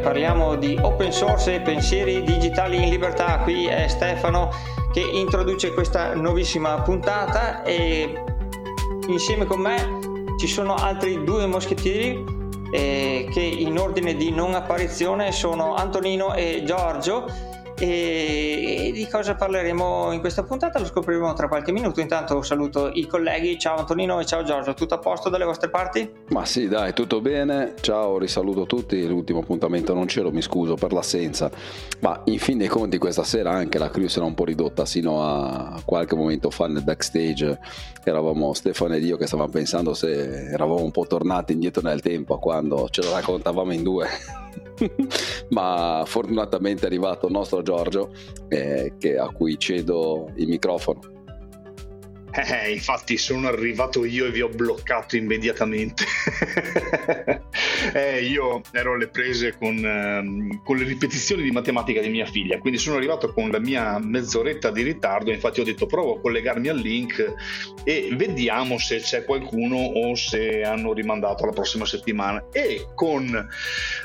parliamo di open source e pensieri digitali in libertà. Qui è Stefano che introduce questa nuovissima puntata e insieme con me ci sono altri due moschettieri eh, che in ordine di non apparizione sono Antonino e Giorgio e di cosa parleremo in questa puntata lo scopriremo tra qualche minuto. Intanto saluto i colleghi, ciao Antonino e ciao Giorgio, tutto a posto dalle vostre parti? Ma sì, dai, tutto bene. Ciao, risaluto tutti. L'ultimo appuntamento non c'ero, mi scuso per l'assenza. Ma in fin dei conti questa sera anche la crew era un po' ridotta sino a qualche momento fa nel backstage. Eravamo Stefano ed io che stavamo pensando se eravamo un po' tornati indietro nel tempo a quando ce la raccontavamo in due. Ma fortunatamente è arrivato il nostro Giorgio eh, che, a cui cedo il microfono. Eh, infatti sono arrivato io e vi ho bloccato immediatamente. eh, io ero alle prese con, ehm, con, le ripetizioni di matematica di mia figlia, quindi sono arrivato con la mia mezz'oretta di ritardo, infatti ho detto provo a collegarmi al link e vediamo se c'è qualcuno o se hanno rimandato la prossima settimana. E con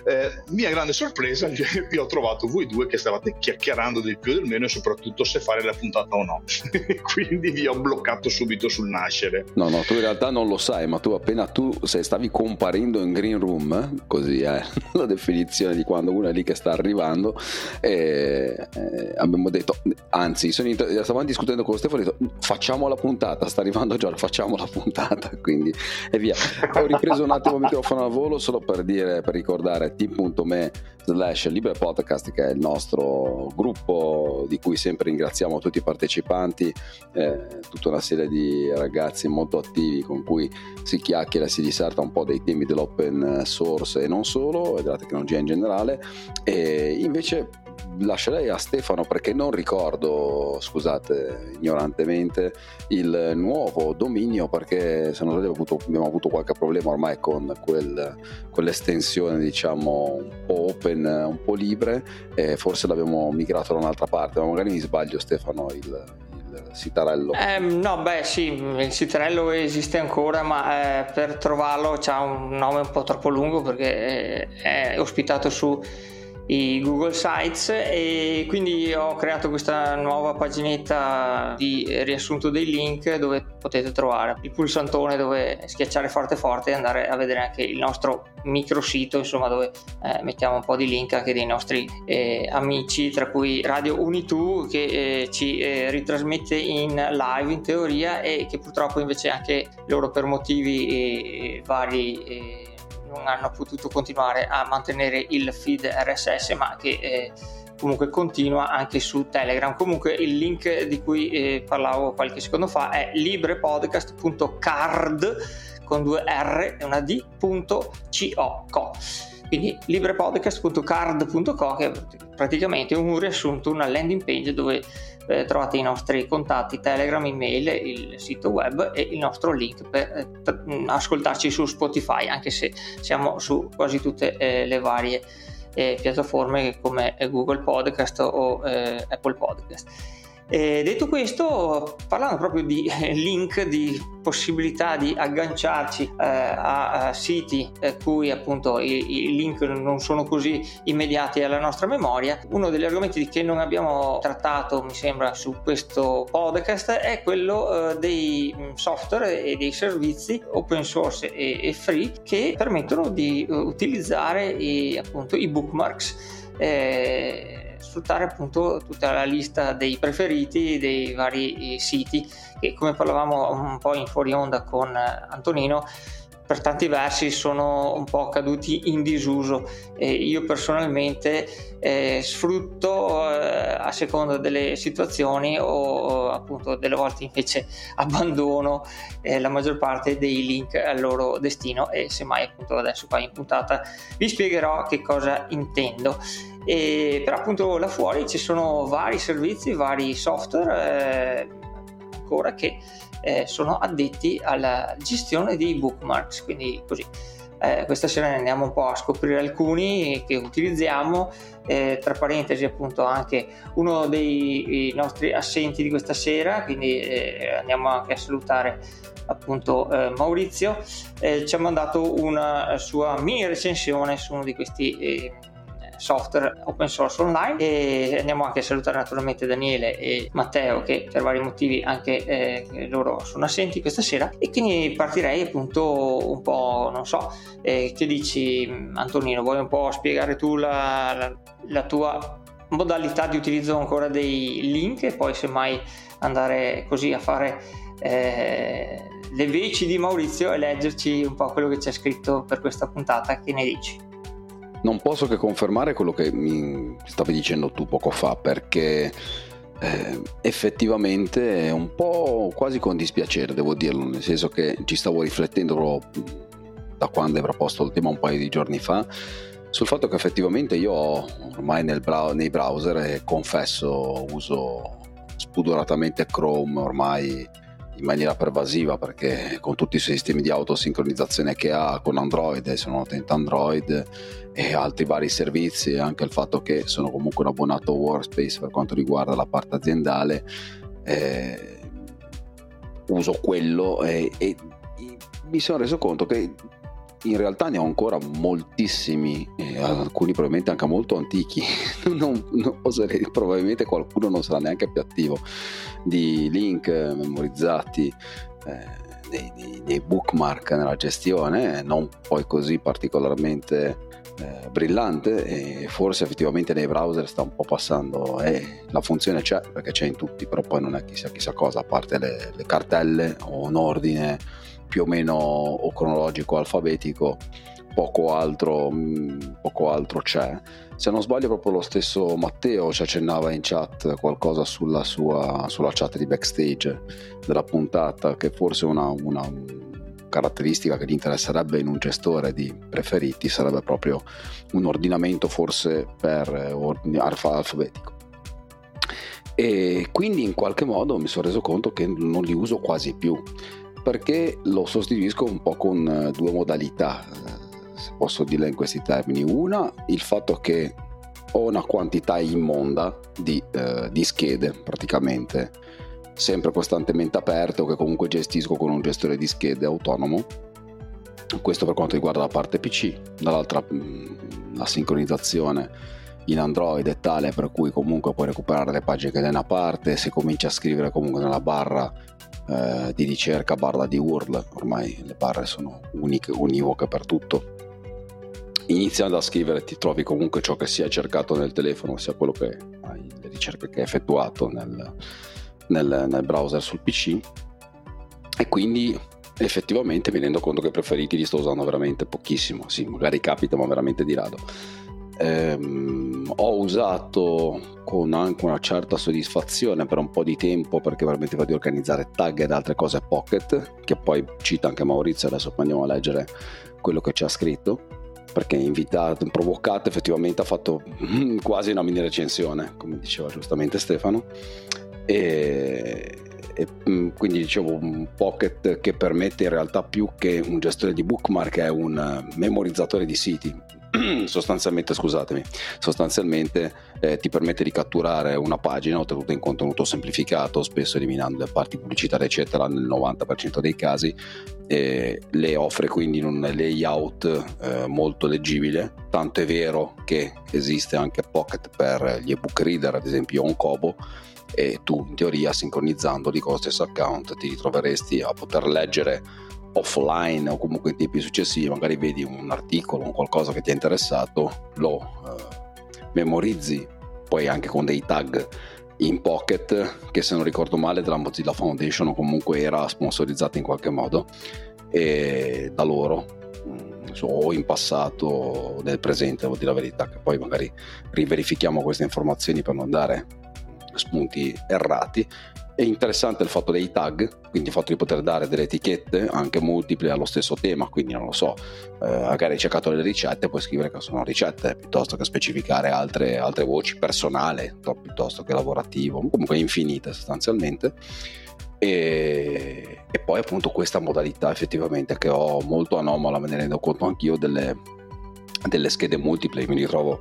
eh, mia grande sorpresa vi ho trovato voi due che stavate chiacchierando del più e del meno e soprattutto se fare la puntata o no. quindi vi ho bloccato subito sul nascere. No, no, tu in realtà non lo sai, ma tu appena tu se stavi comparendo in green room, così è la definizione di quando uno è lì che sta arrivando, e, eh, abbiamo detto, anzi, inter- stavamo discutendo con Stefano, ho detto facciamo la puntata, sta arrivando Giorgio, facciamo la puntata, quindi e via. Ho ripreso un attimo il microfono a volo solo per dire, per ricordare t.me slash Libre Podcast che è il nostro gruppo di cui sempre ringraziamo tutti i partecipanti, eh, tutta una serie di ragazzi molto attivi con cui si chiacchiera, si disserta un po' dei temi dell'open source e non solo, e della tecnologia in generale. E invece lascerei a Stefano perché non ricordo, scusate ignorantemente, il nuovo dominio perché se non sbaglio avuto, abbiamo avuto qualche problema ormai con quel, quell'estensione diciamo un po' open, un po' libre e forse l'abbiamo migrato da un'altra parte, ma magari mi sbaglio Stefano il, Sitarello? Eh, no, beh sì, il Sitarello esiste ancora, ma eh, per trovarlo c'ha un nome un po' troppo lungo perché è, è ospitato su i Google Sites e quindi ho creato questa nuova paginetta di riassunto dei link dove potete trovare il pulsantone dove schiacciare forte forte e andare a vedere anche il nostro microsito insomma dove eh, mettiamo un po' di link anche dei nostri eh, amici tra cui Radio Unitu che eh, ci eh, ritrasmette in live in teoria e che purtroppo invece anche loro per motivi eh, vari eh, non hanno potuto continuare a mantenere il feed RSS ma che eh, comunque continua anche su Telegram. Comunque il link di cui eh, parlavo qualche secondo fa è librepodcast.card con due R e una D.co quindi librepodcast.card.co che è praticamente un riassunto, una landing page dove eh, trovate i nostri contatti Telegram, email, il sito web e il nostro link per eh, t- ascoltarci su Spotify, anche se siamo su quasi tutte eh, le varie eh, piattaforme come Google Podcast o eh, Apple Podcast. E detto questo, parlando proprio di eh, link, di possibilità di agganciarci eh, a, a, siti eh, cui appunto i, i, link non sono così immediati alla nostra memoria, uno degli argomenti che non abbiamo trattato, mi sembra, su questo podcast è quello eh, dei mm, software e dei servizi open source e, e free che permettono di uh, utilizzare i, appunto i bookmarks. Eh, sfruttare appunto tutta la lista dei preferiti dei vari eh, siti che come parlavamo un po' in fuori onda con eh, Antonino per tanti versi sono un po' caduti in disuso. E io personalmente eh, sfrutto eh, a seconda delle situazioni o appunto delle volte invece abbandono eh, la maggior parte dei link al loro destino. E semmai appunto adesso qua in puntata vi spiegherò che cosa intendo e, però appunto là fuori ci sono vari servizi, vari software eh, ancora che eh, sono addetti alla gestione dei bookmarks, quindi così eh, questa sera ne andiamo un po' a scoprire alcuni che utilizziamo, eh, tra parentesi appunto anche uno dei nostri assenti di questa sera, quindi eh, andiamo anche a salutare appunto eh, Maurizio, eh, ci ha mandato una sua mini recensione su uno di questi eh, software open source online. E andiamo anche a salutare naturalmente Daniele e Matteo che per vari motivi anche eh, loro sono assenti questa sera. E quindi partirei appunto un po' non so eh, che dici Antonino? Vuoi un po' spiegare tu la, la, la tua modalità di utilizzo ancora dei link e poi semmai andare così a fare eh, le veci di Maurizio e leggerci un po' quello che c'è scritto per questa puntata? Che ne dici non posso che confermare quello che mi stavi dicendo tu poco fa, perché eh, effettivamente è un po' quasi con dispiacere, devo dirlo, nel senso che ci stavo riflettendo da quando hai proposto il tema un paio di giorni fa sul fatto che effettivamente io ormai brow- nei browser e confesso uso spudoratamente Chrome ormai in maniera pervasiva perché con tutti i sistemi di autosincronizzazione che ha con Android sono utente Android e altri vari servizi e anche il fatto che sono comunque un abbonato Workspace per quanto riguarda la parte aziendale eh, uso quello e, e mi sono reso conto che in realtà ne ho ancora moltissimi, eh, alcuni probabilmente anche molto antichi, non, non oserei, probabilmente qualcuno non sarà neanche più attivo, di link memorizzati. Eh, dei, dei, dei, bookmark nella gestione, non poi così particolarmente eh, brillante e forse effettivamente nei browser sta un po' passando e la funzione c'è perché c'è in tutti, però poi non è chissà chissà cosa, a parte le, le cartelle o un ordine più o meno o cronologico alfabetico poco altro, mm, poco altro c'è. Se non sbaglio proprio lo stesso Matteo ci accennava in chat qualcosa sulla sua sulla chat di backstage della puntata che forse una, una caratteristica che gli interesserebbe in un gestore di preferiti sarebbe proprio un ordinamento forse per ordine alfabetico. E quindi in qualche modo mi sono reso conto che non li uso quasi più perché lo sostituisco un po' con eh, due modalità, eh, se posso dirle in questi termini. Una, il fatto che ho una quantità immonda di, eh, di schede praticamente sempre costantemente aperte o che comunque gestisco con un gestore di schede autonomo questo per quanto riguarda la parte PC dall'altra mm, la sincronizzazione in Android è tale per cui comunque puoi recuperare le pagine da una parte se cominci a scrivere comunque nella barra eh, di ricerca barra di URL, ormai le barre sono uniche, univoche per tutto. Iniziando a scrivere ti trovi comunque ciò che si è cercato nel telefono, sia quello che hai, le ricerche che hai effettuato nel, nel, nel browser sul PC e quindi effettivamente mi rendo conto che preferiti li sto usando veramente pochissimo, sì, magari capita ma veramente di rado ehm, ho usato con anche una certa soddisfazione per un po' di tempo perché permetteva di organizzare tag ed altre cose Pocket che poi cita anche Maurizio adesso andiamo a leggere quello che ci ha scritto perché invitato, provocato effettivamente ha fatto quasi una mini recensione come diceva giustamente Stefano. E, e mm, quindi dicevo un pocket che permette in realtà più che un gestore di bookmark è un memorizzatore di siti sostanzialmente, scusatemi, sostanzialmente eh, ti permette di catturare una pagina ottenuta in contenuto semplificato, spesso eliminando le parti pubblicitarie, eccetera, nel 90% dei casi. Eh, le offre quindi in un layout eh, molto leggibile, tanto è vero che esiste anche Pocket per gli ebook reader, ad esempio Onkobo, e tu in teoria sincronizzandoli con lo stesso account ti ritroveresti a poter leggere offline o comunque in tempi successivi, magari vedi un articolo o qualcosa che ti è interessato, lo eh, memorizzi poi anche con dei tag in Pocket che se non ricordo male della Mozilla Foundation o comunque era sponsorizzata in qualche modo e da loro mm, o in passato nel presente devo dire la verità che poi magari riverifichiamo queste informazioni per non dare spunti errati è interessante il fatto dei tag, quindi il fatto di poter dare delle etichette anche multiple allo stesso tema, quindi non lo so, eh, magari hai cercato le ricette, puoi scrivere che sono ricette piuttosto che specificare altre, altre voci personale piuttosto che lavorativo, comunque infinite sostanzialmente. E, e, poi appunto questa modalità effettivamente che ho molto anomala, me ne rendo conto anch'io delle, delle schede multiple, mi ritrovo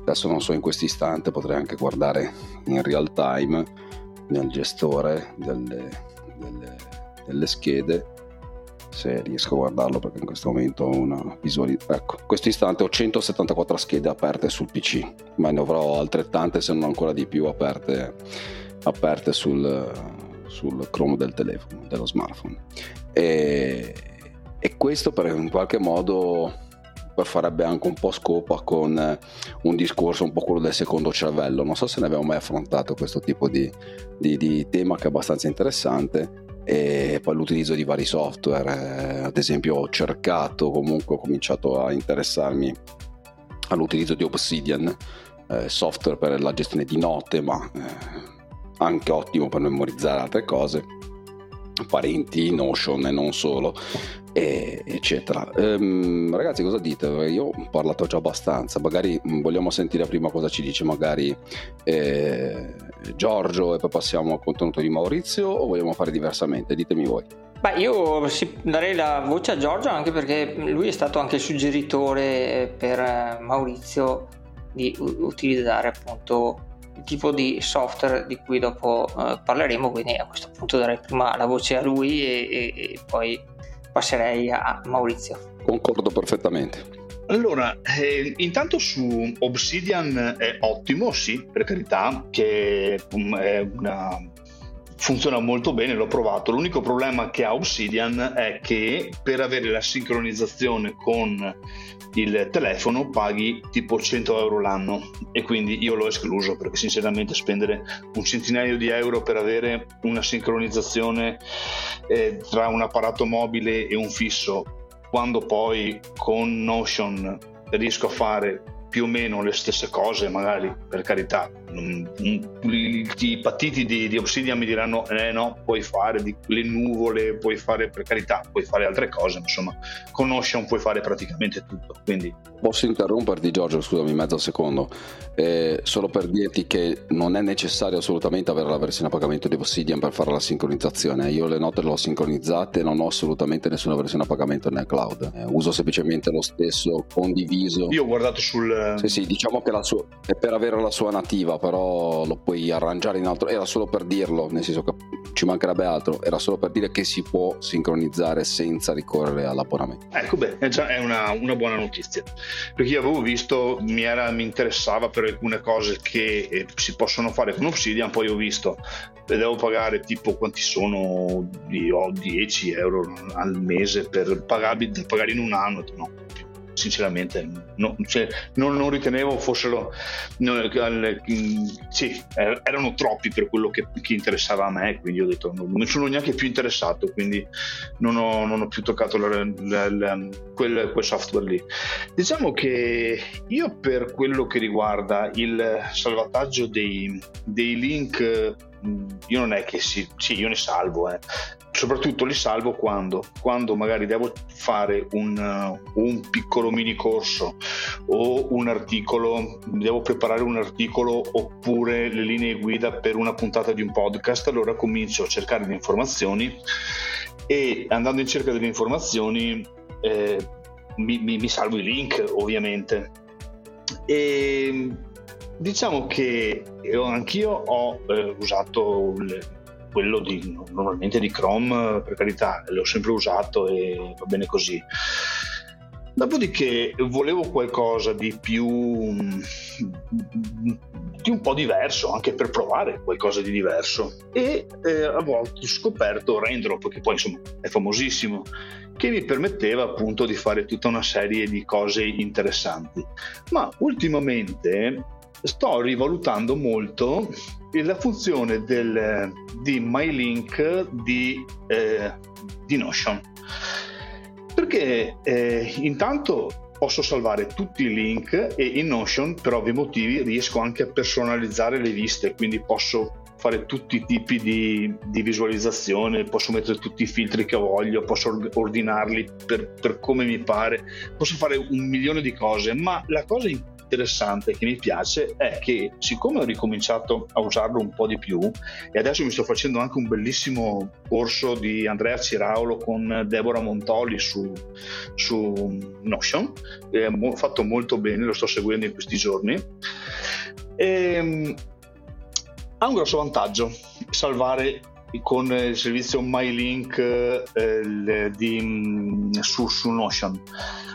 adesso non so in questo istante, potrei anche guardare in real time nel gestore delle, delle, delle schede se riesco a guardarlo perché in questo momento ho una visualizzazione ecco in questo istante ho 174 schede aperte sul pc ma ne avrò altrettante se non ancora di più aperte, aperte sul, sul chrome del telefono dello smartphone. E, e questo per in qualche modo farebbe anche un po' scopa con eh, un discorso un po' quello del secondo cervello. Non so se ne abbiamo mai affrontato questo tipo di, di, di tema che è abbastanza interessante e poi l'utilizzo di vari software. Eh, ad esempio ho cercato, comunque ho cominciato a interessarmi all'utilizzo di Obsidian, eh, software per la gestione di note, ma eh, anche ottimo per memorizzare altre cose parenti, Notion e non solo, e, eccetera. Ehm, ragazzi, cosa dite? Io ho parlato già abbastanza, magari mm, vogliamo sentire prima cosa ci dice magari eh, Giorgio e poi passiamo al contenuto di Maurizio o vogliamo fare diversamente? Ditemi voi. Beh, io darei la voce a Giorgio anche perché lui è stato anche il suggeritore per Maurizio di utilizzare appunto tipo di software di cui dopo eh, parleremo, quindi a questo punto darei prima la voce a lui e, e, e poi passerei a Maurizio. Concordo perfettamente. Allora, eh, intanto su Obsidian è ottimo, sì, per carità, che mm, è una funziona molto bene, l'ho provato. L'unico problema che ha Obsidian è che per avere la sincronizzazione con il telefono paghi tipo 100 euro l'anno e quindi io l'ho escluso perché sinceramente spendere un centinaio di euro per avere una sincronizzazione eh, tra un apparato mobile e un fisso quando poi con Notion riesco a fare più o meno le stesse cose, magari per carità. I partiti di, di Obsidian mi diranno: eh no, puoi fare di, le nuvole, puoi fare per carità, puoi fare altre cose, insomma, con Notion puoi fare praticamente tutto. Quindi... Posso interromperti, Giorgio? Scusami, mezzo secondo, eh, solo per dirti che non è necessario assolutamente avere la versione a pagamento di Obsidian per fare la sincronizzazione. Io le note le ho sincronizzate, non ho assolutamente nessuna versione a pagamento nel cloud, eh, uso semplicemente lo stesso condiviso. Io ho guardato sul sì, sì, diciamo che sua, è per avere la sua nativa, però lo puoi arrangiare in altro. Era solo per dirlo, nel senso che ci mancherebbe altro, era solo per dire che si può sincronizzare senza ricorrere all'abbonamento. Ecco, beh, è già una, una buona notizia. Perché io avevo visto, mi, era, mi interessava per alcune cose che eh, si possono fare con Obsidian, poi ho visto, devo pagare tipo quanti sono, io 10 euro al mese per pagarli, pagare in un anno, no sinceramente no, cioè, non, non, ritenevo fossero no, sì, er, erano troppi per quello che, che, interessava a me quindi ho detto non, non sono neanche più interessato quindi non ho, non ho più toccato la, la, la, quel, quel, software lì. Diciamo che io per quello che riguarda il salvataggio dei, dei link io non è che si, sì, io ne salvo, eh. soprattutto li salvo quando, quando magari devo fare un, uh, un, piccolo mini corso o un articolo, devo preparare un articolo oppure le linee guida per una puntata di un podcast, allora comincio a cercare le informazioni e andando in cerca delle informazioni eh, mi, mi, mi salvo i link ovviamente. E Diciamo che anch'io ho eh, usato le, quello di, normalmente di Chrome, per carità, l'ho sempre usato e va bene così. Dopodiché volevo qualcosa di più di un po' diverso, anche per provare qualcosa di diverso. E eh, a volte ho scoperto Raindrop, che poi insomma è famosissimo, che mi permetteva appunto di fare tutta una serie di cose interessanti. Ma ultimamente sto rivalutando molto la funzione del, di MyLink di, eh, di Notion. Perché eh, intanto posso salvare tutti i link e in Notion per ovvi motivi riesco anche a personalizzare le viste, quindi posso fare tutti i tipi di, di, visualizzazione, posso mettere tutti i filtri che voglio, posso ordinarli per, per, come mi pare, posso fare un milione di cose, ma la cosa interessante che mi piace è che siccome ho ricominciato a usarlo un po' di più e adesso mi sto facendo anche un bellissimo corso di Andrea Ciraulo con Deborah Montoli su, su Notion, è fatto molto bene, lo sto seguendo in questi giorni. E, ehm, ha un grosso vantaggio salvare con il servizio MyLink eh, di, mm, su, su, Notion.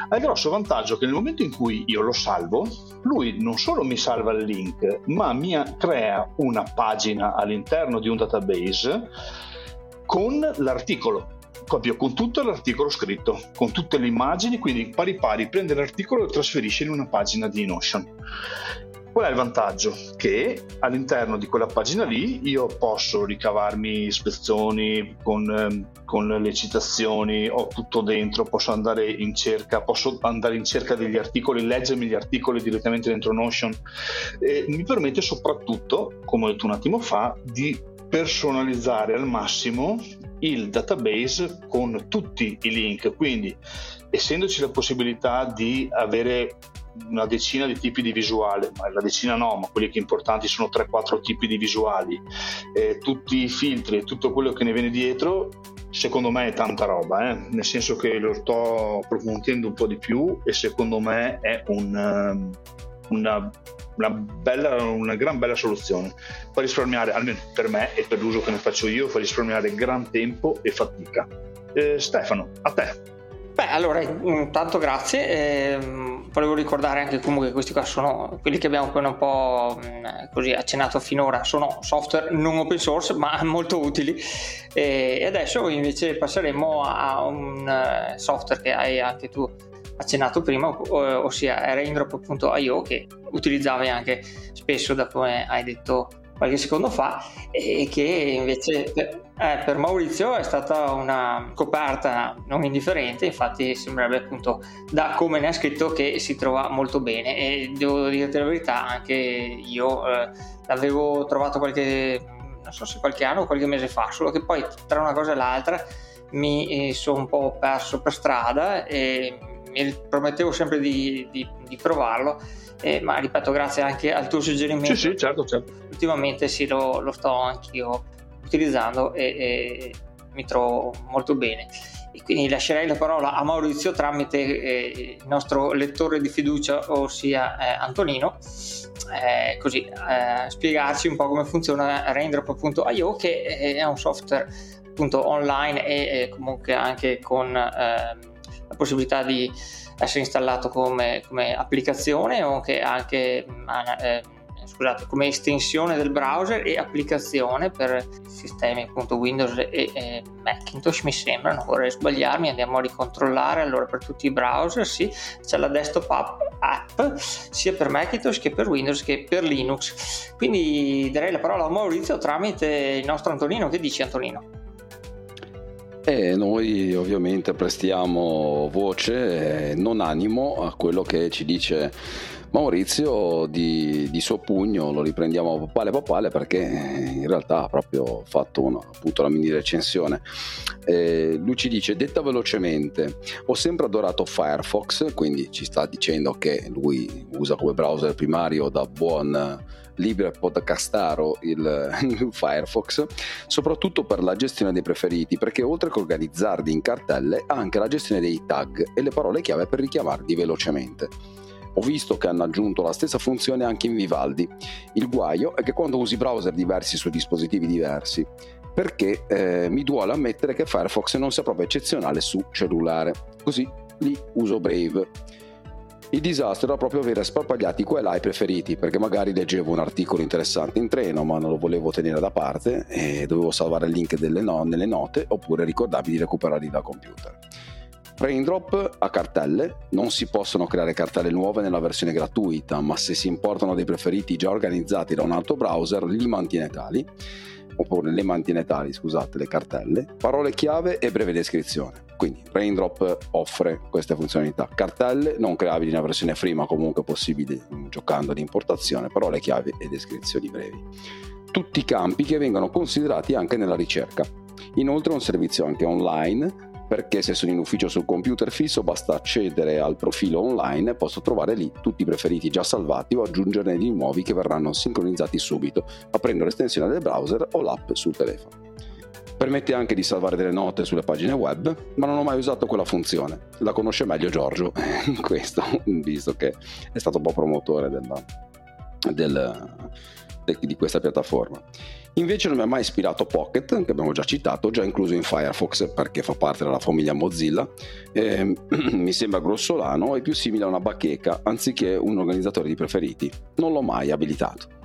Ha il grosso vantaggio che nel momento in cui io lo salvo, lui non solo mi salva il link, ma mi crea una pagina all'interno di un database con l'articolo proprio con tutto l'articolo scritto, con tutte le immagini, quindi pari pari prende l'articolo e lo trasferisce in una pagina di Notion. Qual è il vantaggio? Che all'interno di quella pagina lì io posso ricavarmi ispezioni con, ehm, con le citazioni, ho tutto dentro, posso andare in cerca, posso andare in cerca degli articoli, leggermi gli articoli direttamente dentro Notion. E mi permette soprattutto, come ho detto un attimo fa, di personalizzare al massimo il database con tutti i link. Quindi, essendoci la possibilità di avere una decina di tipi di visuale, ma la decina no, ma quelli che importanti sono 3-4 tipi di visuali, eh, tutti i filtri e tutto quello che ne viene dietro, secondo me è tanta roba, eh? nel senso che lo sto approfondendo un po' di più e secondo me è un, um, una, una, bella, una gran bella soluzione. Fa risparmiare, almeno per me e per l'uso che ne faccio io, fa risparmiare gran tempo e fatica. Eh, Stefano, a te. Beh, allora, intanto grazie. Eh, volevo ricordare anche comunque che questi qua sono quelli che abbiamo appena un po' mh, così accennato finora, sono software non open source ma molto utili. E adesso invece passeremo a un eh, software che hai anche tu accennato prima, ossia raindrop.io che utilizzavi anche spesso da come hai detto qualche secondo fa e che invece per, eh, per Maurizio è stata una coperta non indifferente, infatti sembrerebbe appunto da come ne ha scritto che si trova molto bene. E devo dirti la verità anche io eh, l'avevo trovato qualche non so se qualche anno o qualche mese fa, solo che poi tra una cosa e l'altra mi eh, sono un po' perso per strada e mi promettevo sempre di, di, di provarlo eh, ma ripeto grazie anche al tuo suggerimento sì sì certo certo. ultimamente sì lo, lo sto anch'io utilizzando e, e, mi trovo molto bene. E quindi lascerei la parola a Maurizio tramite eh, il nostro lettore di fiducia ossia eh, Antonino. Eh, così eh, spiegarci un po' come funziona Raindrop.io che è un software appunto online e, comunque anche con ehm, la possibilità di essere installato come, come applicazione o che anche eh, scusate, come estensione del browser e applicazione per sistemi appunto Windows e, e Macintosh mi sembra, non vorrei sbagliarmi, andiamo a ricontrollare allora per tutti i browser, sì, c'è la desktop app sia per Macintosh che per Windows che per Linux. Quindi darei la parola a Maurizio tramite il nostro Antonino, che dici Antonino? E noi ovviamente prestiamo voce, non animo, a quello che ci dice Maurizio di, di, suo pugno, lo riprendiamo papale papale perché in realtà ha proprio fatto una, appunto una mini recensione. Eh, lui ci dice, detta velocemente, ho sempre adorato Firefox, quindi ci sta dicendo che lui usa come browser primario da buon libero podcastaro il, il Firefox, soprattutto per la gestione dei preferiti, perché oltre che organizzarli in cartelle ha anche la gestione dei tag e le parole chiave per richiamarli velocemente. Ho visto che hanno aggiunto la stessa funzione anche in Vivaldi. Il guaio è che quando usi browser diversi su dispositivi diversi, perché eh, mi duole ammettere che Firefox non sia proprio eccezionale su cellulare. Così lì uso Brave il disastro era proprio avere sparpagliati qua e là i preferiti, perché magari leggevo un articolo interessante in treno, ma non lo volevo tenere da parte e dovevo salvare il link no- nelle note oppure ricordarmi di recuperarli da computer. Raindrop a cartelle, non si possono creare cartelle nuove nella versione gratuita, ma se si importano dei preferiti già organizzati da un altro browser li mantiene tali oppure le mantiene tali, scusate, le cartelle, parole chiave e breve descrizione. Quindi Raindrop offre queste funzionalità. Cartelle non creabili nella versione free, ma comunque possibili giocando di importazione, parole chiave e descrizioni brevi. tutti campi che vengono considerati anche nella ricerca. Inoltre è un servizio anche online perché se sono in ufficio sul computer fisso basta accedere al profilo online e posso trovare lì tutti i preferiti già salvati o aggiungerne di nuovi che verranno sincronizzati subito aprendo l'estensione del browser o l'app sul telefono. Permette anche di salvare delle note sulle pagine web, ma non ho mai usato quella funzione. La conosce meglio Giorgio questo, visto che è stato un po' promotore della, del, di questa piattaforma. Invece non mi ha mai ispirato Pocket, che abbiamo già citato, già incluso in Firefox perché fa parte della famiglia Mozilla. Eh, mi sembra grossolano e più simile a una bacheca anziché un organizzatore di preferiti. Non l'ho mai abilitato.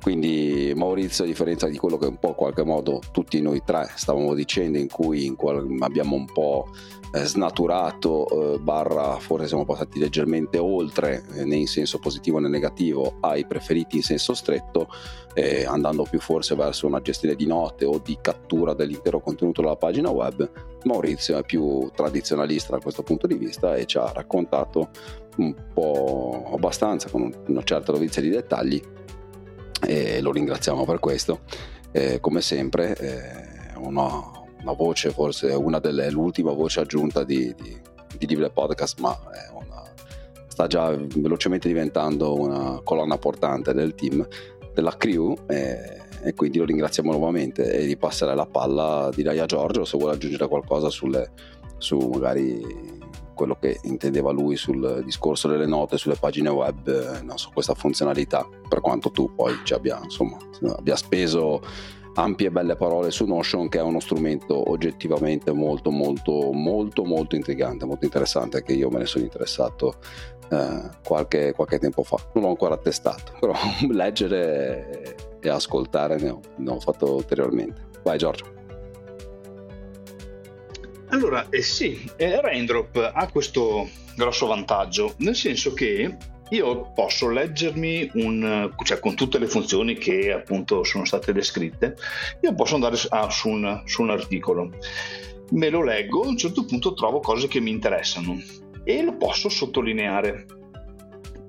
Quindi Maurizio, a differenza di quello che un po' in qualche modo tutti noi tre stavamo dicendo, in cui in abbiamo un po' snaturato, eh, barra forse siamo passati leggermente oltre, eh, né in senso positivo né negativo, ai preferiti in senso stretto, eh, andando più forse verso una gestione di note o di cattura dell'intero contenuto della pagina web, Maurizio è più tradizionalista da questo punto di vista e ci ha raccontato un po' abbastanza con una certa dovizia di dettagli e lo ringraziamo per questo. Eh, come sempre, eh, una, una, voce, forse una delle l'ultima voce aggiunta di, di, di Libre Podcast, ma una, sta già velocemente diventando una colonna portante del team, della crew. Eh, e quindi lo ringraziamo nuovamente e gli passerei la palla direi a Giorgio se vuole aggiungere qualcosa sulle, su magari quello che intendeva lui sul discorso delle note sulle pagine web, eh, non so, questa funzionalità, per quanto tu poi ci abbia, insomma, abbia speso ampie belle parole su Notion che è uno strumento oggettivamente molto molto molto molto intrigante, molto interessante che io me ne sono interessato eh, qualche, qualche, tempo fa. Non l'ho ancora testato, però leggere e ascoltare ne ho, ne ho fatto ulteriormente. Vai Giorgio. Allora, eh sì, eh, Raindrop ha questo grosso vantaggio, nel senso che io posso leggermi un, cioè con tutte le funzioni che appunto sono state descritte, io posso andare a, su, un, su un articolo, me lo leggo, a un certo punto trovo cose che mi interessano e lo posso sottolineare.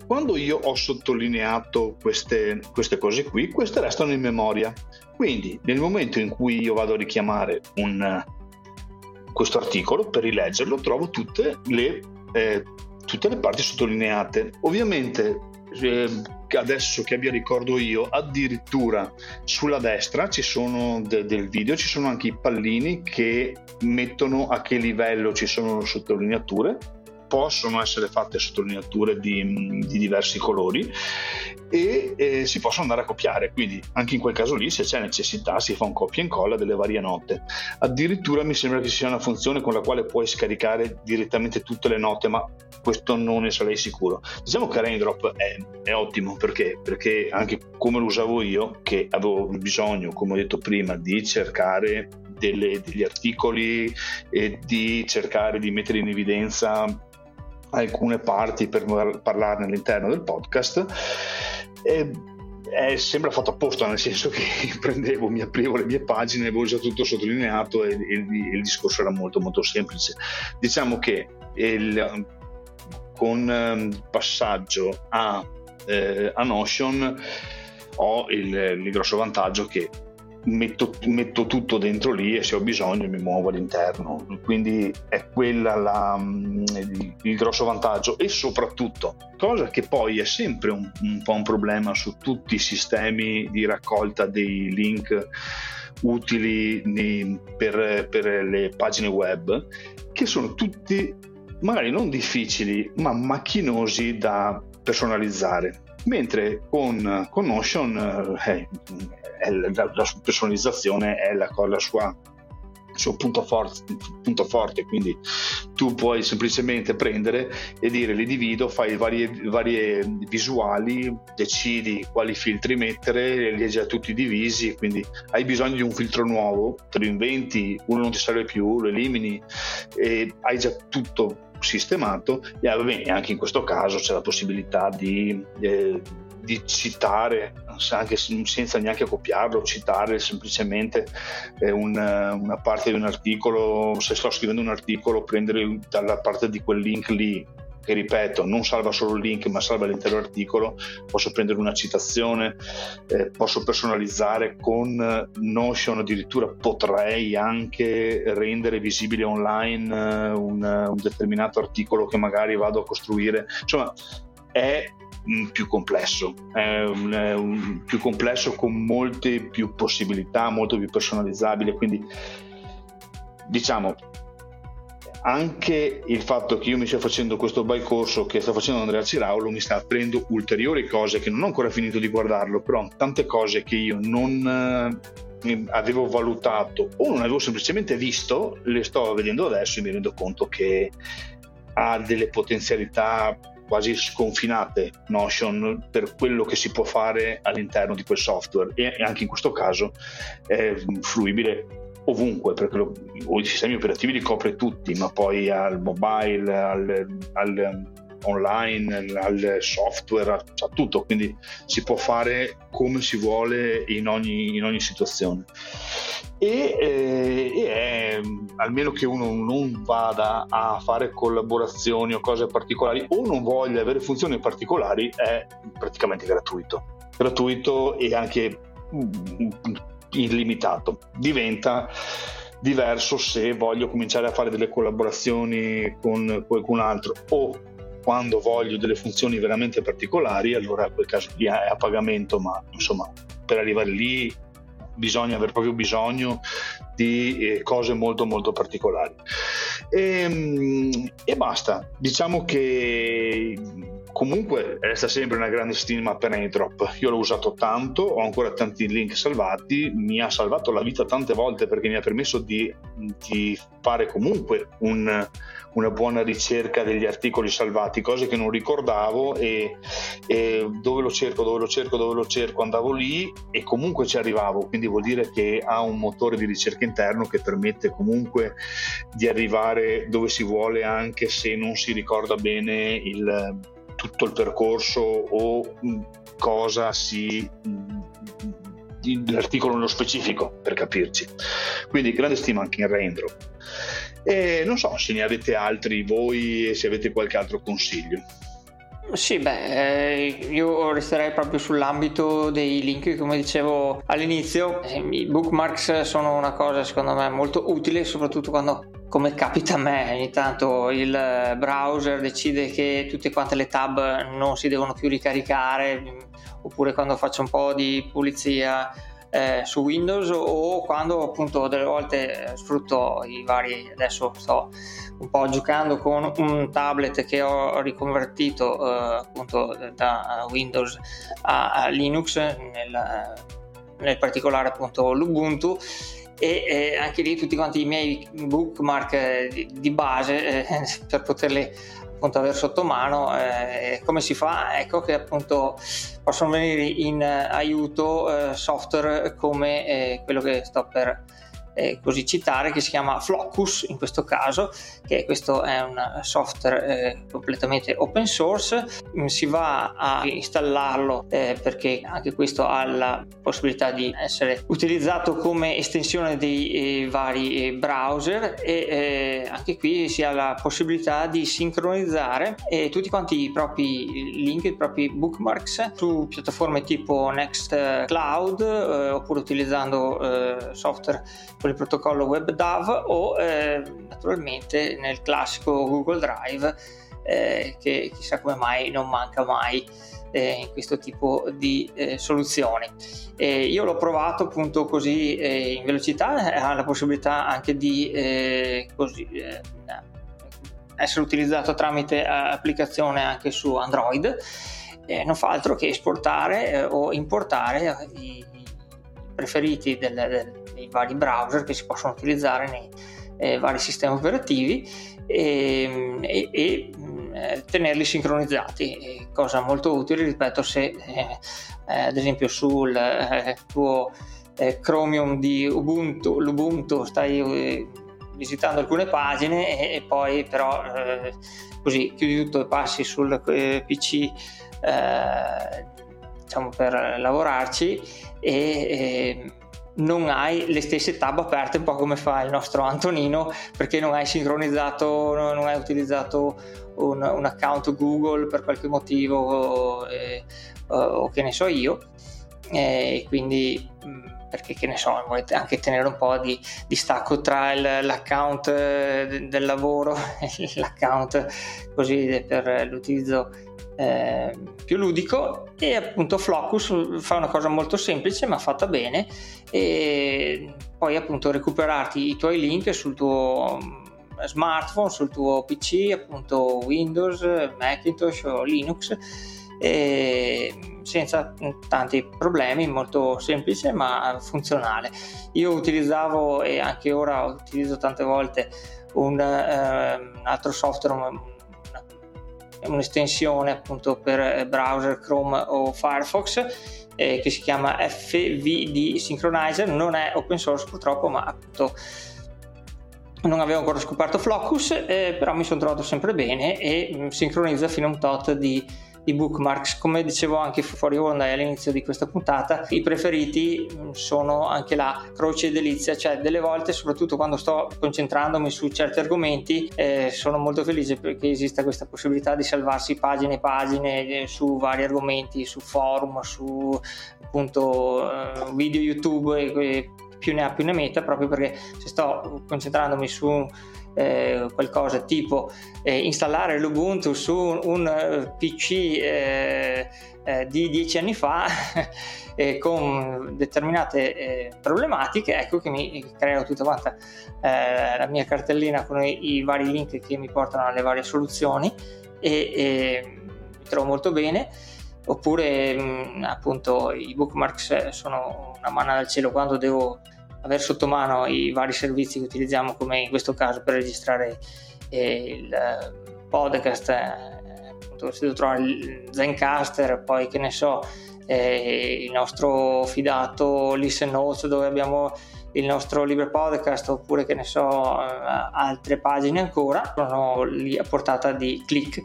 Quando io ho sottolineato queste, queste cose qui, queste restano in memoria. Quindi nel momento in cui io vado a richiamare un, questo articolo per rileggerlo trovo tutte le, eh, tutte le parti sottolineate. Ovviamente eh, adesso che abbia ricordo io, addirittura sulla destra ci sono de- del video, ci sono anche i pallini che mettono a che livello ci sono sottolineature possono essere fatte sottolineature di, di diversi colori e eh, si possono andare a copiare, quindi anche in quel caso lì se c'è necessità si fa un copia e incolla delle varie note. Addirittura mi sembra che ci sia una funzione con la quale puoi scaricare direttamente tutte le note, ma questo non ne sarei sicuro. Diciamo che Raindrop è, è ottimo perché? perché anche come lo usavo io, che avevo bisogno, come ho detto prima, di cercare delle, degli articoli e di cercare di mettere in evidenza alcune parti per parlarne all'interno del podcast. E, è, sembra fatto apposta, nel senso che prendevo, mi aprivo le mie pagine, avevo già tutto sottolineato e, e, e il discorso era molto molto semplice. Diciamo che il, con ehm, il passaggio a, eh, a Notion ho il, il grosso vantaggio che metto, metto, tutto dentro lì e se ho bisogno mi muovo all'interno. Quindi è quella la, mm, il, il, grosso vantaggio e soprattutto, cosa che poi è sempre un, un po' un problema su tutti i sistemi di raccolta dei link utili per, per le pagine web, che sono tutti magari non difficili, ma macchinosi da personalizzare mentre con, con Notion eh, la, la, sua personalizzazione è la, la sua suo punto forte, punto forte, quindi tu puoi semplicemente prendere e dire li divido, fai varie, varie visuali, decidi quali filtri mettere, li hai già tutti divisi, quindi hai bisogno di un filtro nuovo, te lo inventi, uno non ti serve più, lo elimini e hai già tutto sistemato e anche in questo caso c'è la possibilità di, eh, di citare anche senza neanche copiarlo, citare semplicemente eh, una, una, parte di un articolo, se sto scrivendo un articolo, prendere dalla parte di quel link lì che ripeto non salva solo il link ma salva l'intero articolo, posso prendere una citazione, eh, posso personalizzare con Notion, addirittura potrei anche rendere visibile online eh, un, un determinato articolo che magari vado a costruire, insomma è più complesso, è un, è un, più complesso con molte più possibilità, molto più personalizzabile, quindi diciamo anche il fatto che io mi stia facendo questo bel corso che sta facendo Andrea Ciraulo mi sta aprendo ulteriori cose che non ho ancora finito di guardarlo, però tante cose che io non eh, avevo valutato o non avevo semplicemente visto, le sto vedendo adesso e mi rendo conto che ha delle potenzialità quasi sconfinate Notion per quello che si può fare all'interno di quel software. E anche in questo caso è fruibile ovunque perché lo, i sistemi operativi li copre tutti ma poi al mobile al, al online al software a, a tutto. Quindi si può fare come si vuole in ogni, in ogni situazione. E, eh, e è, almeno che uno non vada a fare collaborazioni o cose particolari o non voglia avere funzioni particolari è praticamente gratuito. Gratuito e anche mm, illimitato. Diventa diverso se voglio cominciare a fare delle collaborazioni con qualcun altro o quando voglio delle funzioni veramente particolari allora in quel caso lì è a pagamento ma insomma per arrivare lì bisogna aver proprio bisogno di eh, cose molto molto particolari. E, ehm, e basta. Diciamo che comunque resta sempre una grande stima per Airdrop. Io l'ho usato tanto ho ancora tanti link salvati mi ha salvato la vita tante volte perché mi ha permesso di, di fare comunque un una buona ricerca degli articoli salvati, cose che non ricordavo e, e, dove lo cerco, dove lo cerco, dove lo cerco, andavo lì e comunque ci arrivavo, quindi vuol dire che ha un motore di ricerca interno che permette comunque di arrivare dove si vuole anche se non si ricorda bene il, tutto il percorso o cosa si l'articolo nello specifico per capirci. Quindi grande stima anche in Raindrop. E non so se ne avete altri voi e se avete qualche altro consiglio. Sì, beh, eh, io resterei proprio sull'ambito dei link, come dicevo all'inizio, eh, i bookmarks sono una cosa secondo me molto utile, soprattutto quando, come capita a me, ogni tanto il browser decide che tutte quante le tab non si devono più ricaricare, oppure quando faccio un po' di pulizia eh, su Windows o quando appunto delle volte sfrutto i vari adesso sto un po' giocando con un tablet che ho riconvertito eh, appunto da Windows a, a Linux nel, nel, particolare appunto l'Ubuntu e eh, anche lì tutti quanti i miei bookmark eh, di, di base eh, per poterli appunto aver sotto mano eh, come si fa? Ecco che appunto possono venire in aiuto eh, software come eh, quello che sto per eh, così citare che si chiama Flocus in questo caso che questo è un software eh, completamente open source. Mm, si va a installarlo eh, perché anche questo ha la possibilità di essere utilizzato come estensione dei eh, vari eh, browser e eh, anche qui si ha la possibilità di sincronizzare tutti quanti i propri link i propri bookmarks su piattaforme tipo Nextcloud oppure utilizzando software con il protocollo WebDAV o eh, naturalmente nel classico Google Drive eh, che chissà come mai non manca mai eh, in questo tipo di eh, soluzioni. io l'ho provato appunto così eh, in velocità, ha la possibilità anche di eh, così, essere utilizzato tramite applicazione anche su Android. non fa altro che esportare o importare i preferiti del, del, dei vari browser che si possono utilizzare nei eh, vari sistemi operativi ehm, e, e, e eh, tenerli sincronizzati, cosa molto utile, ripeto, se eh, eh ad esempio sul eh, tuo Chromium di Ubuntu, l'Ubuntu stai visitando alcune pagine e, e poi però così chiudi tutto e passi sul PC diciamo per lavorarci e, e non hai le stesse tab aperte un po' come fa il nostro Antonino perché non hai sincronizzato, non hai utilizzato un, un account Google per qualche motivo eh, o che ne so io. E quindi mm, perché che ne so, volete anche tenere un po' di, di stacco tra il, l'account eh, del lavoro e l'account così per l'utilizzo eh, più ludico e appunto Flocus fa una cosa molto semplice ma fatta bene e poi appunto recuperarti i tuoi link sul tuo mm, smartphone, sul tuo PC, appunto Windows, Macintosh o Linux senza tanti problemi, molto semplice ma funzionale. Io utilizzavo e anche ora utilizzo tante volte un, eh, un altro software, un'estensione appunto per browser Chrome o Firefox eh, che si chiama FVD Synchronizer, non è open source purtroppo ma appunto non avevo ancora scoperto Flocus eh, però mi sono trovato sempre bene e mh, sincronizza fino a un tot di i bookmarks. Come dicevo anche fuori onda all'inizio di questa puntata, i preferiti mm, sono anche la croce e delizia, cioè delle volte, soprattutto quando sto concentrandomi su certi argomenti, eh, sono molto felice perché esista questa possibilità di salvarsi pagine e pagine eh, su vari argomenti, su forum, su appunto eh, video YouTube e, e più ne ha più ne metta proprio perché se sto concentrandomi su eh, qualcosa tipo eh, installare l'Ubuntu su un, un eh, PC eh, eh, di dieci anni fa con determinate problematiche, ecco che mi creo tutta quanta la mia cartellina con i, i, vari link che mi portano alle varie soluzioni e, e mi trovo molto bene. Oppure mh, appunto i bookmarks sono una manna dal cielo quando devo avere sotto mano i vari servizi che utilizziamo come in questo caso per registrare eh, il eh, podcast eh, appunto deve trovare il Zencaster poi che ne so eh, il nostro fidato Listen Notes dove abbiamo il nostro libro podcast oppure che ne so eh, altre pagine ancora sono lì a portata di click.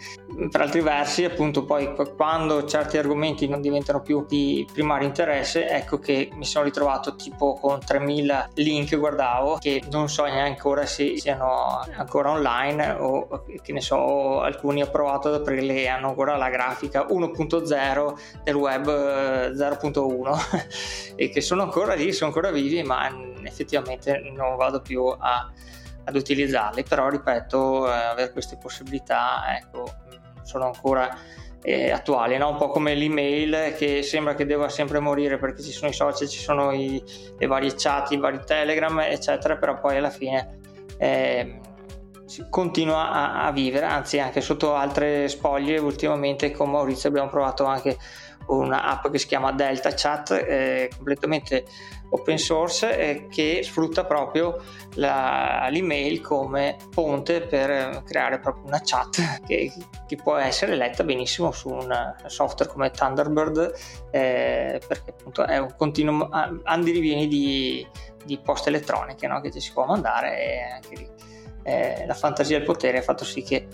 Per altri versi appunto poi quando certi argomenti non diventano più di primario interesse ecco che mi sono ritrovato tipo con 3000 link guardavo che non so neanche ancora se siano ancora online o che ne so alcuni ho provato ad aprirli e hanno ancora la grafica 1.0 del web 0.1 e che sono ancora lì sono ancora vivi ma effettivamente non vado più a, ad utilizzarli, però ripeto, eh, avere queste possibilità ecco, sono ancora eh, attuali, no? un po' come l'email che sembra che debba sempre morire perché ci sono i social, ci sono i, le varie chat, i vari telegram, eccetera, però poi alla fine eh, continua a, a, vivere, anzi anche sotto altre spoglie ultimamente con Maurizio abbiamo provato anche un'app che si chiama Delta Chat, eh, completamente open source, che sfrutta proprio la, l'email come ponte per creare proprio una chat che, che, può essere letta benissimo su un software come Thunderbird, eh, perché appunto è un continuo andirivieni di, di poste elettroniche no? che ci si può mandare e anche lì eh, la fantasia del potere ha fatto sì che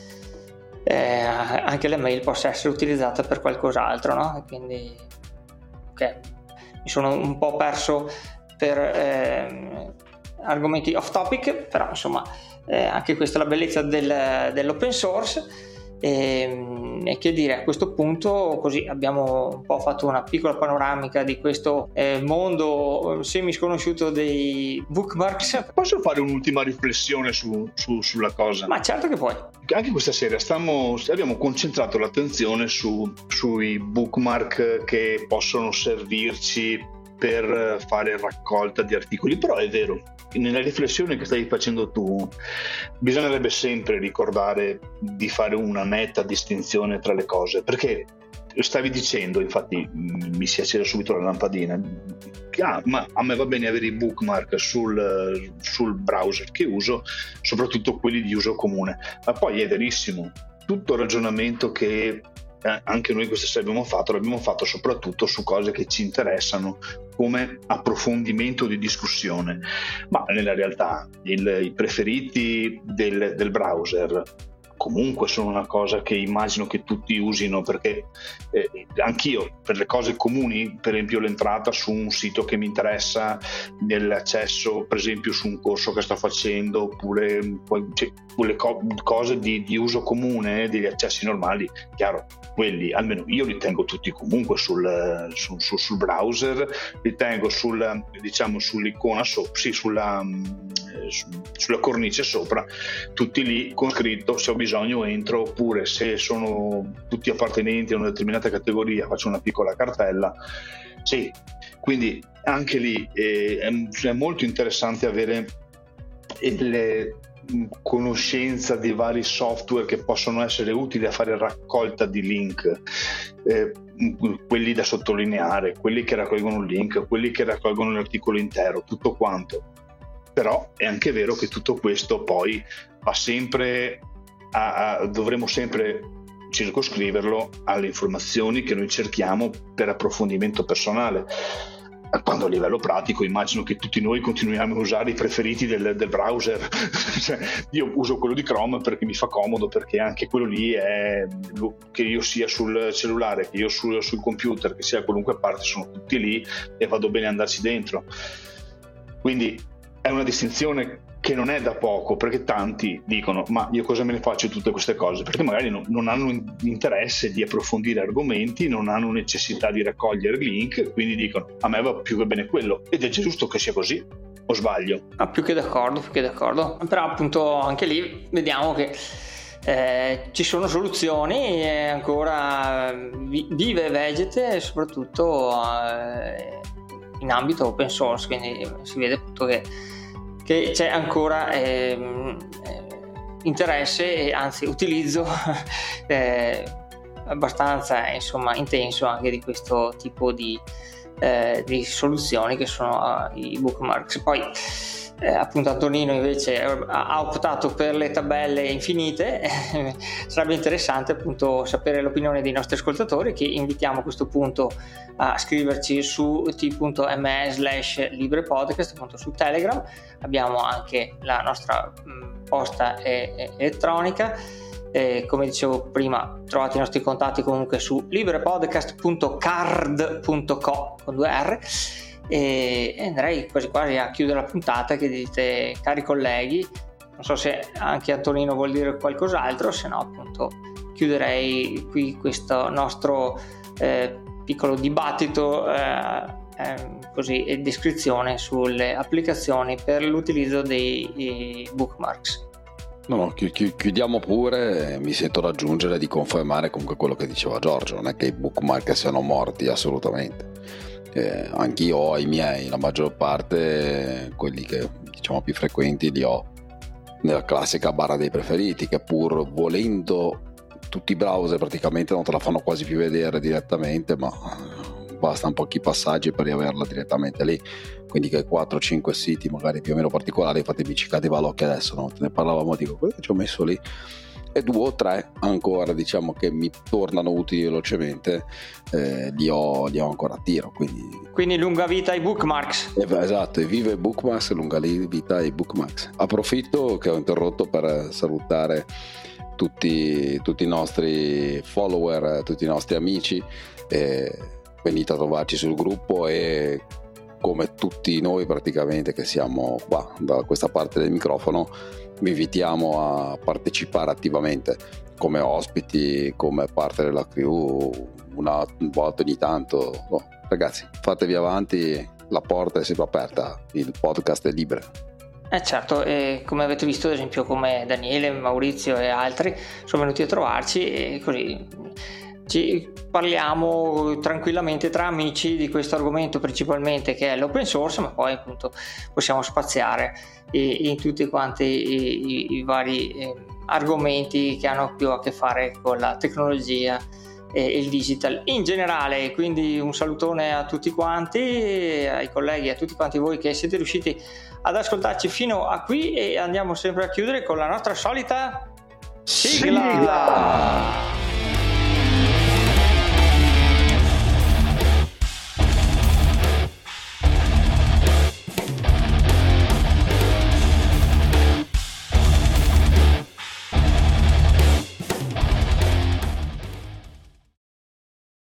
eh, anche l'email possa essere utilizzata per qualcos'altro, no? Quindi okay. Mi sono un po' perso per eh, argomenti off topic, però insomma eh, anche questa è la bellezza del, dell'open source. E, ehm, e, che dire a questo punto così abbiamo un po' fatto una piccola panoramica di questo eh, mondo semi sconosciuto dei bookmarks. Posso fare un'ultima riflessione su, su, sulla cosa? Ma certo che puoi. Anche questa sera stiamo, abbiamo concentrato l'attenzione su, sui bookmark che possono servirci per fare raccolta di articoli, però è vero, nella riflessione che stai facendo tu, bisognerebbe sempre ricordare di fare una netta distinzione tra le cose, perché stavi dicendo, infatti mi si è accesa subito la lampadina, ah, ma a me va bene avere i bookmark sul, sul browser che uso, soprattutto quelli di uso comune, ma poi è verissimo, tutto il ragionamento che eh, anche noi questa sera abbiamo fatto, l'abbiamo fatto soprattutto su cose che ci interessano come approfondimento di discussione, ma nella realtà il, i preferiti del, del browser comunque sono una cosa che immagino che tutti usino perché eh, anch'io per le cose comuni, per esempio l'entrata su un sito che mi interessa, nell'accesso per esempio su un corso che sto facendo oppure cioè, le co- cose di, di, uso comune, degli accessi normali, chiaro, quelli almeno io li tengo tutti comunque sul, su, su, sul browser, li tengo sul, diciamo, sull'icona, so, sì, sulla, su, sulla cornice sopra, tutti lì con scritto se ho bisogno bisogno entro oppure se sono tutti appartenenti a una determinata categoria faccio una piccola cartella. Sì, quindi anche lì eh, è, molto interessante avere le conoscenza di vari software che possono essere utili a fare raccolta di link, eh, quelli da sottolineare, quelli che raccolgono un link, quelli che raccolgono l'articolo intero, tutto quanto. Però è anche vero che tutto questo poi va sempre a, a, dovremo sempre circoscriverlo alle informazioni che noi cerchiamo per approfondimento personale. Quando a livello pratico immagino che tutti noi continuiamo a usare i preferiti del, del browser, cioè, io uso quello di Chrome perché mi fa comodo, perché anche quello lì è che io sia sul cellulare, che io sul, sul computer, che sia da qualunque parte, sono tutti lì e vado bene andarci dentro. Quindi è una distinzione che non è da poco, perché tanti dicono ma io cosa me ne faccio di tutte queste cose? Perché magari non, non hanno interesse di approfondire argomenti, non hanno necessità di raccogliere link, quindi dicono a me va più che bene quello ed è giusto che sia così o sbaglio? Ah, più che d'accordo, più che d'accordo, però appunto anche lì vediamo che eh, ci sono soluzioni e ancora vive e vegete soprattutto eh, in ambito open source, quindi si vede appunto che che c'è ancora ehm, eh, interesse e anzi utilizzo eh, abbastanza insomma, intenso anche di questo tipo di, eh, di soluzioni che sono uh, i bookmarks. Poi eh, appunto Antonino invece ha optato per le tabelle infinite, sarebbe interessante appunto sapere l'opinione dei nostri ascoltatori che invitiamo a questo punto a scriverci su t.me slash librepodcast appunto su Telegram, abbiamo anche la nostra mh, posta e- e- elettronica. Eh, come dicevo prima, trovate i nostri contatti comunque su librepodcast.card.co con due R e andrei quasi quasi a chiudere la puntata che dite cari colleghi non so se anche Antonino vuol dire qualcos'altro se no appunto chiuderei qui questo nostro eh, piccolo dibattito eh, eh, così e descrizione sulle applicazioni per l'utilizzo dei bookmarks. No, no, chiudiamo pure, mi sento raggiungere di confermare comunque quello che diceva Giorgio, non è che i bookmark siano morti assolutamente eh, anch'io ho i miei, la maggior parte, quelli che diciamo più frequenti, li ho nella classica barra dei preferiti, che pur volendo tutti i browser praticamente non te la fanno quasi più vedere direttamente, ma bastano pochi passaggi per riaverla direttamente lì. Quindi che 4-5 siti magari più o meno particolari, fatemi ciccate valocchi adesso, no? ne parlavamo, dico, quello che ci ho messo lì e due o tre ancora diciamo che mi tornano utili velocemente eh, li, ho, li, ho, ancora a tiro quindi... quindi lunga vita ai bookmarks. Eh, esatto e vive bookmarks lunga vita ai bookmarks. Approfitto che ho interrotto per salutare tutti, tutti i nostri follower tutti i nostri amici eh, venite a trovarci sul gruppo e come tutti noi praticamente che siamo qua da questa parte del microfono vi invitiamo a partecipare attivamente come ospiti, come parte della crew, una volta ogni tanto. Oh, ragazzi, fatevi avanti, la porta è sempre aperta, il podcast è libero. Eh certo, e come avete visto ad esempio come Daniele, Maurizio e altri sono venuti a trovarci e così ci parliamo tranquillamente tra amici di questo argomento principalmente che è l'open source, ma poi appunto possiamo spaziare in tutti quanti i, i, vari eh, argomenti che hanno più a che fare con la tecnologia e il digital in generale. Quindi un salutone a tutti quanti, ai colleghi, a tutti quanti voi che siete riusciti ad ascoltarci fino a qui e andiamo sempre a chiudere con la nostra solita sigla. sigla.